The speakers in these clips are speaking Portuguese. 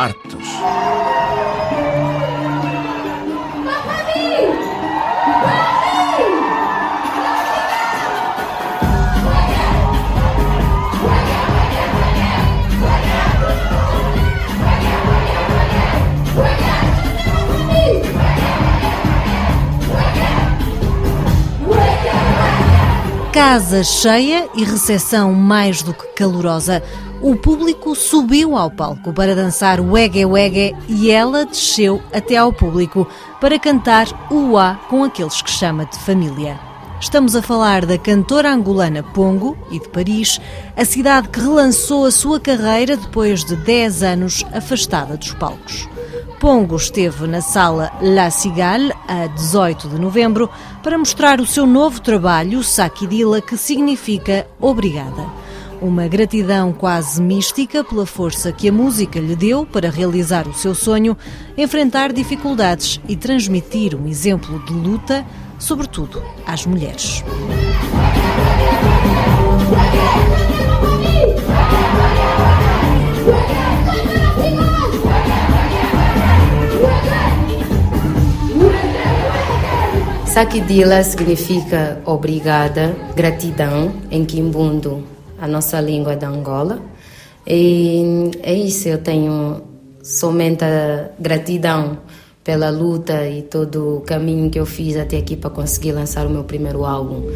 Artes. Casa cheia e recepção mais do que calorosa. O público subiu ao palco para dançar o Wege Wege e ela desceu até ao público para cantar o A com aqueles que chama de família. Estamos a falar da cantora angolana Pongo e de Paris, a cidade que relançou a sua carreira depois de 10 anos afastada dos palcos. Pongo esteve na sala La Cigale a 18 de novembro para mostrar o seu novo trabalho, Sakidila, que significa obrigada. Uma gratidão quase mística pela força que a música lhe deu para realizar o seu sonho, enfrentar dificuldades e transmitir um exemplo de luta, sobretudo às mulheres. Sakidila significa obrigada, gratidão em Kimbundo, a nossa língua da Angola. E é isso, eu tenho somente a gratidão pela luta e todo o caminho que eu fiz até aqui para conseguir lançar o meu primeiro álbum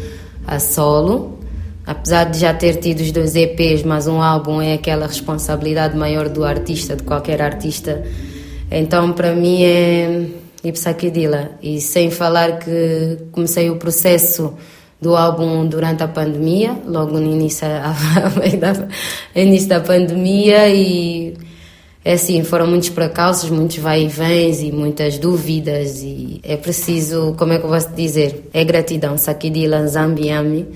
a solo. Apesar de já ter tido os dois EPs, mas um álbum é aquela responsabilidade maior do artista, de qualquer artista. Então, para mim, é e Psaquidila. E sem falar que comecei o processo do álbum durante a pandemia, logo no início, no início da pandemia e é assim, foram muitos precalços, muitos vai e vens e muitas dúvidas e é preciso, como é que eu posso dizer? É gratidão, Sakidila Nzambiami,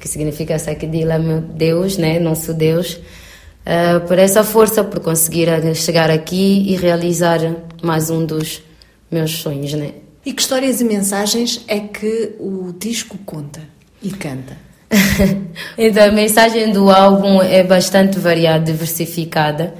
que significa Sakidila, meu Deus, né? Nosso Deus, uh, por essa força, por conseguir chegar aqui e realizar mais um dos meus sonhos, né? E que histórias e mensagens é que o disco conta e canta? então, a mensagem do álbum é bastante variada, diversificada,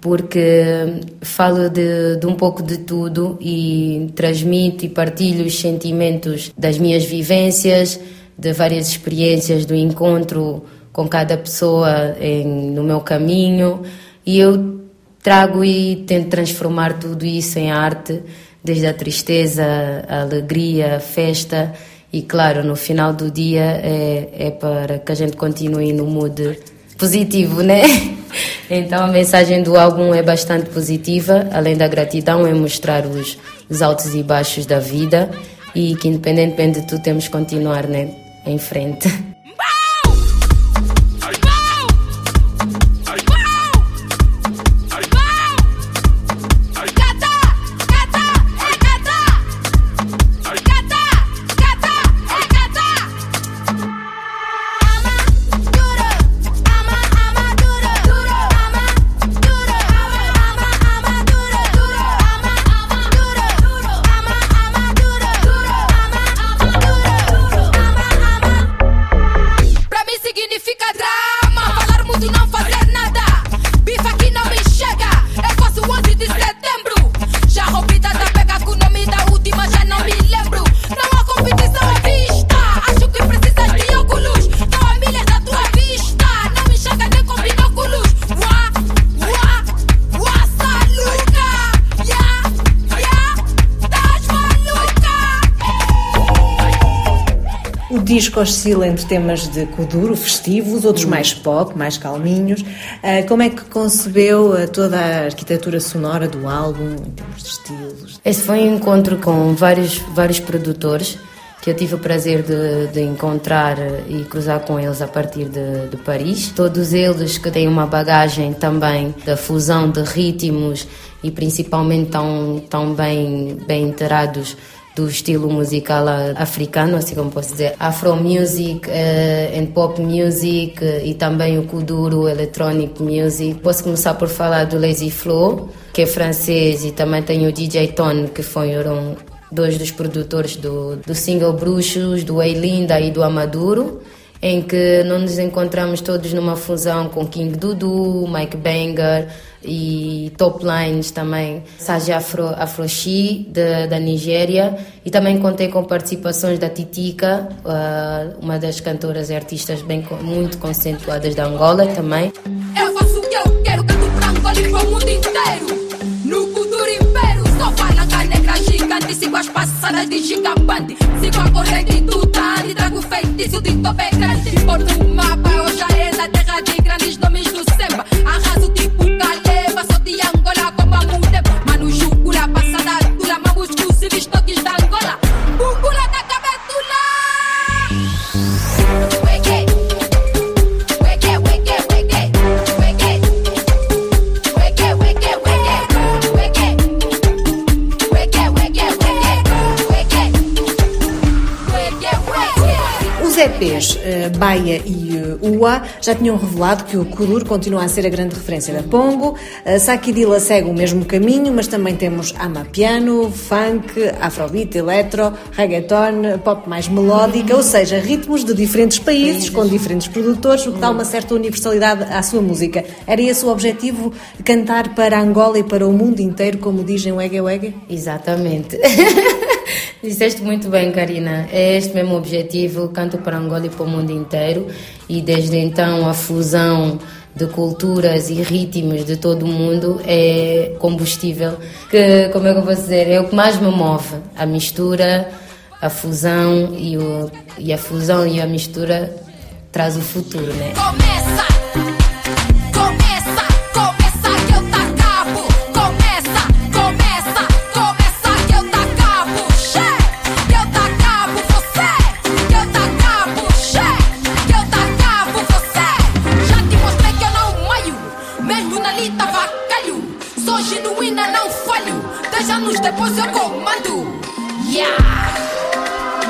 porque falo de, de um pouco de tudo e transmito e partilho os sentimentos das minhas vivências, de várias experiências do encontro com cada pessoa em, no meu caminho e eu trago e tento transformar tudo isso em arte desde a tristeza, a alegria, a festa e claro, no final do dia é, é para que a gente continue no mood positivo, né? Então a mensagem do álbum é bastante positiva, além da gratidão é mostrar os, os altos e baixos da vida e que independentemente de tudo temos que continuar né, em frente. disco oscila entre temas de kuduro, festivos, outros uhum. mais pop, mais calminhos. Uh, como é que concebeu uh, toda a arquitetura sonora do álbum, em termos de estilos? Esse foi um encontro com vários, vários produtores que eu tive o prazer de, de, encontrar e cruzar com eles a partir de, de, Paris. Todos eles que têm uma bagagem também da fusão de ritmos e principalmente tão, tão bem, bem inteirados do estilo musical africano, assim como posso dizer, afro music uh, and pop music uh, e também o kuduro, electronic music. Posso começar por falar do Lazy Flow, que é francês, e também tem o DJ Ton, que foram dois dos produtores do, do single Bruxos, do Eilinda e do Amaduro. Em que não nos encontramos todos numa fusão com King Dudu, Mike Banger e top lines também, Saji Afro, Afroshi da Nigéria e também contei com participações da Titica, uh, uma das cantoras e artistas bem muito conceituadas da Angola também. Eu faço o que eu quero, canto para Angola e para o mundo inteiro. Sigo as passadas de gigabante, sigo a corrente do e trago feitiço de tope grande. Porto o mapa, hoje é na terra Baia e uh, Ua já tinham revelado que o Kuduro continua a ser a grande referência da Pongo. Uh, Sakidila segue o mesmo caminho, mas também temos amapiano, funk, afrobeat, eletro, reggaeton, pop mais melódica, ou seja, ritmos de diferentes países, com diferentes produtores, o que dá uma certa universalidade à sua música. Era esse o objetivo, cantar para Angola e para o mundo inteiro, como dizem o Ege Wege? Exatamente. Disseste muito bem, Karina. É este mesmo objetivo, canto para Angola e para o mundo inteiro. E desde então a fusão de culturas e ritmos de todo o mundo é combustível que, como é que eu vou dizer, é o que mais me move. A mistura, a fusão e, o, e a fusão e a mistura traz o futuro, né? Começa!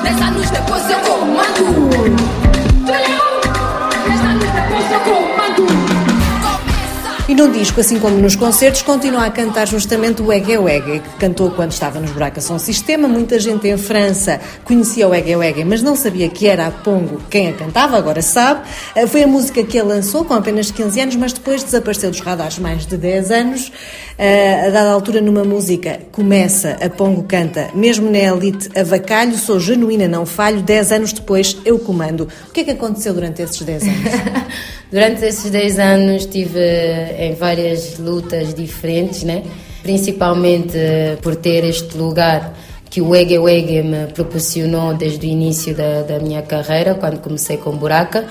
Nesta noite depois eu comando. Te levo. Dez anos depois eu comando no disco, assim como nos concertos, continua a cantar justamente o Ege Wege, que cantou quando estava nos Buracos São Sistema. Muita gente em França conhecia o Ege Wege, mas não sabia que era a Pongo quem a cantava, agora sabe. Eh, foi a música que ele lançou com apenas 15 anos, mas depois desapareceu dos radares mais de 10 anos. Eh, a dada altura, numa música, começa, a Pongo canta, mesmo na elite avacalho, sou genuína, não falho, 10 anos depois eu comando. O que é que aconteceu durante esses 10 anos? durante esses 10 anos tive em várias lutas diferentes, né? principalmente por ter este lugar que o Ege Wege me proporcionou desde o início da, da minha carreira, quando comecei com Buraca,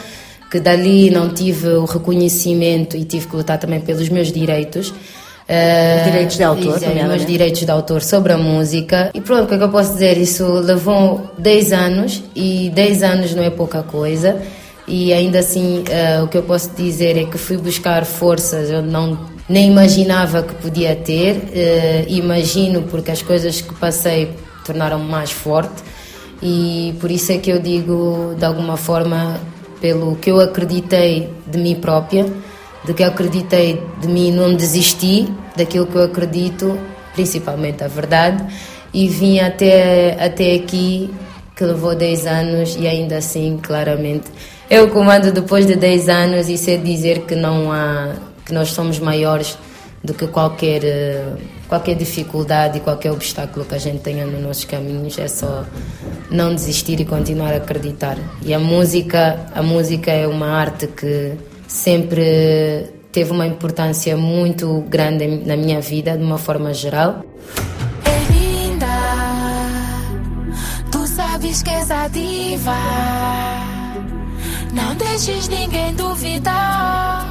que dali não tive o reconhecimento e tive que lutar também pelos meus direitos. Uh, direitos de autor, é, meus direitos de autor sobre a música. E pronto, o que, é que eu posso dizer? Isso levou 10 anos e 10 anos não é pouca coisa e ainda assim uh, o que eu posso dizer é que fui buscar forças eu não nem imaginava que podia ter. Uh, imagino porque as coisas que passei tornaram-me mais forte. E por isso é que eu digo de alguma forma pelo que eu acreditei de mim própria de que eu acreditei de mim não desisti daquilo que eu acredito principalmente a verdade. E vim até até aqui que levou 10 anos e ainda assim claramente eu comando depois de 10 anos, isso é dizer que não há, que nós somos maiores do que qualquer, eh, qualquer dificuldade e qualquer obstáculo que a gente tenha nos nossos caminhos. É só não desistir e continuar a acreditar. E a música, a música é uma arte que sempre teve uma importância muito grande na minha vida, de uma forma geral. É linda, tu sabes que és ativa. Não deixes ninguém duvidar.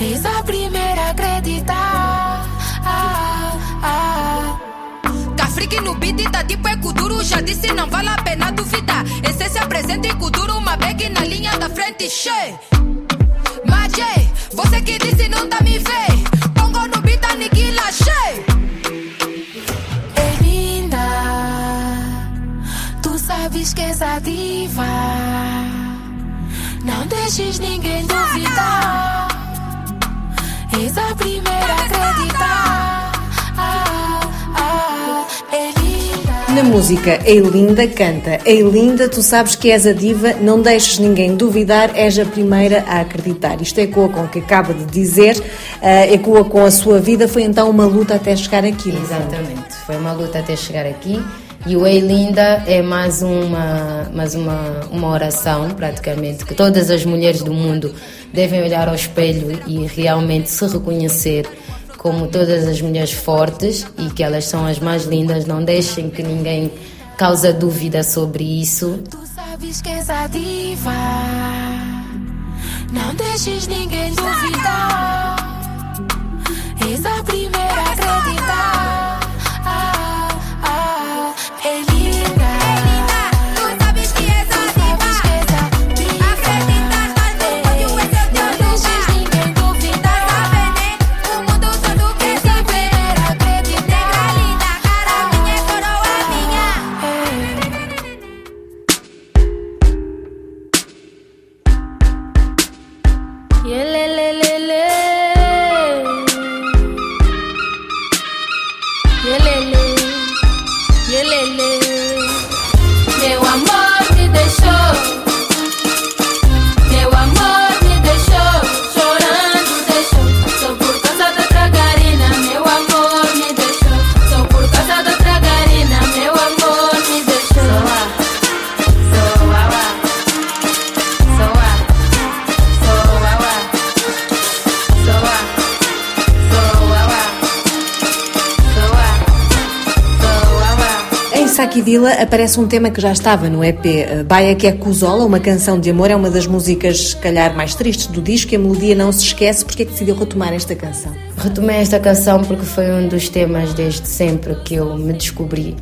És a primeira a acreditar. Ah, ah. Cafrique no beat tá tipo é Kuduro. Já disse, não vale a pena duvidar. Essência presente em Kuduro. Uma bag na linha da frente, che. Majé, você que disse não tá me vê. Pongo no beat, aniquila, che. É. Tu sabes que és ativa. Não deixes ninguém duvidar. És a primeira a acreditar. Ah, ah, é linda. Na música Eilinda canta Eilinda, tu sabes que és a diva, não deixes ninguém duvidar, és a primeira a acreditar. Isto ecoa com o que acaba de dizer, uh, ecoa com a sua vida, foi então uma luta até chegar aqui. Exatamente, foi uma luta até chegar aqui. E o Ei Linda é mais uma, mais uma, uma oração, praticamente, que todas as mulheres do mundo devem olhar ao espelho e realmente se reconhecer como todas as mulheres fortes e que elas são as mais lindas. Não deixem que ninguém cause dúvida sobre isso. Tu sabes que és a diva. Não deixes ninguém duvidar. És a primeira a acreditar. Yeh le le. Dila aparece um tema que já estava no EP eh, Baia que é Cusola, uma canção de amor, é uma das músicas, se calhar, mais tristes do disco e a melodia não se esquece. Porquê é que decidiu retomar esta canção? Retomei esta canção porque foi um dos temas desde sempre que eu me descobri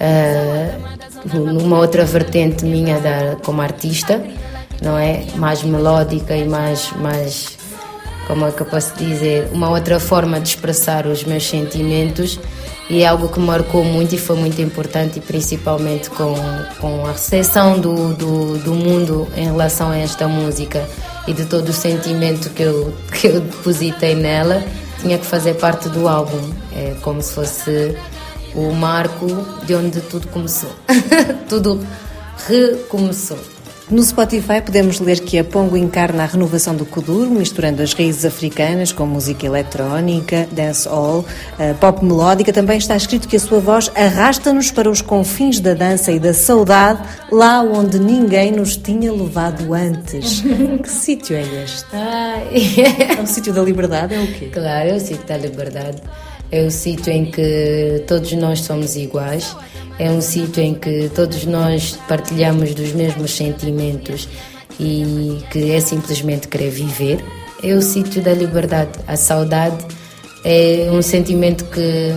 uh, numa outra vertente minha da, como artista, não é? Mais melódica e mais, mais, como é que eu posso dizer, uma outra forma de expressar os meus sentimentos e é algo que marcou muito e foi muito importante, principalmente com, com a recepção do, do, do, mundo em relação a esta música e de todo o sentimento que eu, que eu depositei nela, tinha que fazer parte do álbum. É como se fosse o marco de onde tudo começou. tudo recomeçou. No Spotify podemos ler que a Pongo encarna a renovação do Kuduro, misturando as raízes africanas com música eletrónica, dancehall, pop melódica. Também está escrito que a sua voz arrasta-nos para os confins da dança e da saudade, lá onde ninguém nos tinha levado antes. que sítio é este? é o sítio da liberdade? É o quê? Claro, é o sítio da liberdade. É o sítio em que todos nós somos iguais é um sítio em que todos nós partilhamos dos mesmos sentimentos e que é simplesmente querer viver. É o sítio da liberdade. A saudade é um sentimento que,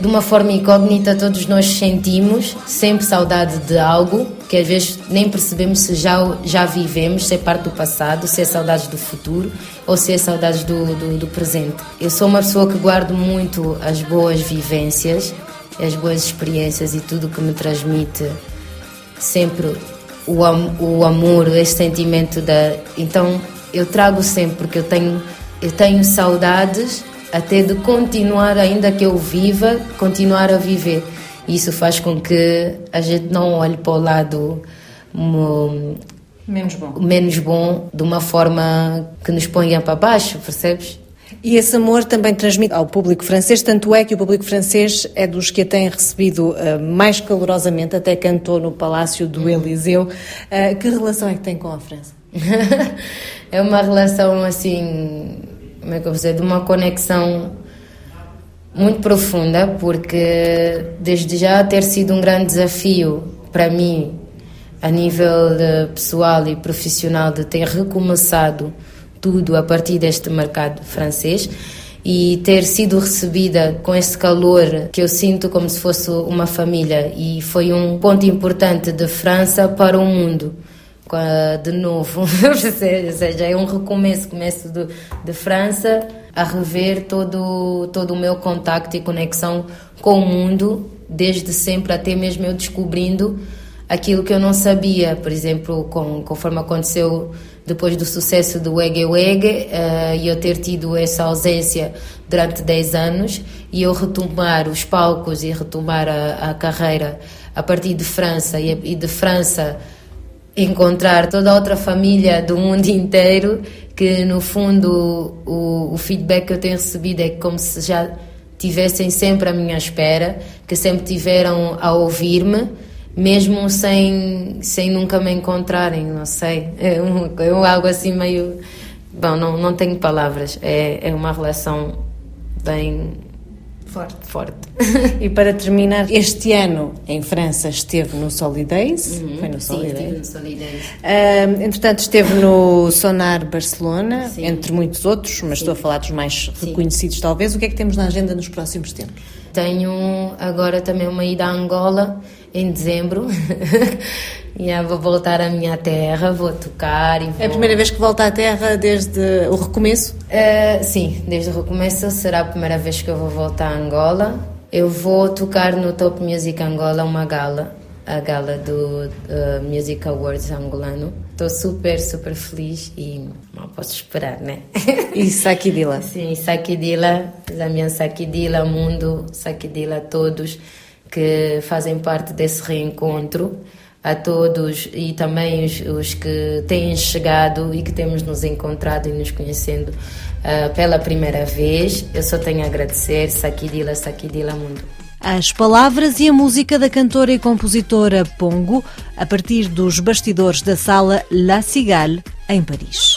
de uma forma incógnita, todos nós sentimos, sempre saudade de algo que às vezes nem percebemos se já, já vivemos, se é parte do passado, se é saudades do futuro ou se é saudades do, do, do presente. Eu sou uma pessoa que guardo muito as boas vivências as boas experiências e tudo que me transmite sempre o, am o amor, esse sentimento da. Então eu trago sempre, porque eu tenho, eu tenho saudades até de continuar, ainda que eu viva, continuar a viver. Isso faz com que a gente não olhe para o lado menos bom, menos bom de uma forma que nos ponha para baixo, percebes? E esse amor também transmite ao público francês, tanto é que o público francês é dos que a tem recebido uh, mais calorosamente, até cantou no Palácio do Eliseu. Uh, que relação é que tem com a França? é uma relação assim, como é que eu vou dizer, de uma conexão muito profunda, porque desde já ter sido um grande desafio para mim, a nível de pessoal e profissional, de ter recomeçado tudo a partir deste mercado francês e ter sido recebida com esse calor que eu sinto como se fosse uma família. E foi um ponto importante de França para o mundo. De novo, ou seja, é um recomeço, começo de, de França a rever todo, todo o meu contacto e conexão com o mundo, desde sempre até mesmo eu descobrindo aquilo que eu não sabia, por exemplo, com, conforme aconteceu depois do sucesso do Wege Wege uh, e eu ter tido essa ausência durante 10 anos e eu retomar os palcos e retomar a, a carreira a partir de França e de França encontrar toda a outra família do mundo inteiro que no fundo o, o feedback que eu tenho recebido é como se já tivessem sempre à minha espera, que sempre tiveram a ouvir-me, mesmo sem, sem nunca me encontrarem, não sei. É, um, é algo assim meio. Bom, não, não tenho palavras. É, é uma relação bem Forte. Forte. e para terminar, este ano em França esteve no Solidays. Uhum. Foi no Solidays. Sim, no Solidays. Uh, entretanto, esteve no Sonar Barcelona, Sim. entre muitos outros, mas Sim. estou a falar dos mais reconhecidos talvez. O que é que temos na agenda nos próximos tempos? Tenho agora também uma ida a Angola em dezembro. Yeah, vou voltar à minha terra, vou tocar e vou... É a primeira vez que volta à terra desde o recomeço? Uh, sim, desde o recomeço será a primeira vez que eu vou voltar a Angola. Eu vou tocar no Top Music Angola, uma gala, a gala do uh, Music Awards angolano. Estou super, super feliz e mal posso esperar, né? E Sakidila? Sim, Sakidila, a minha Sakidila, mundo, Sakidila, todos que fazem parte desse reencontro a todos e também os, os, que têm chegado e que temos nos encontrado e nos conhecendo uh, pela primeira vez. Eu só tenho a agradecer, Sakidila, Sakidila Mundo. As palavras e a música da cantora e compositora Pongo, a partir dos bastidores da sala La Cigale, em Paris.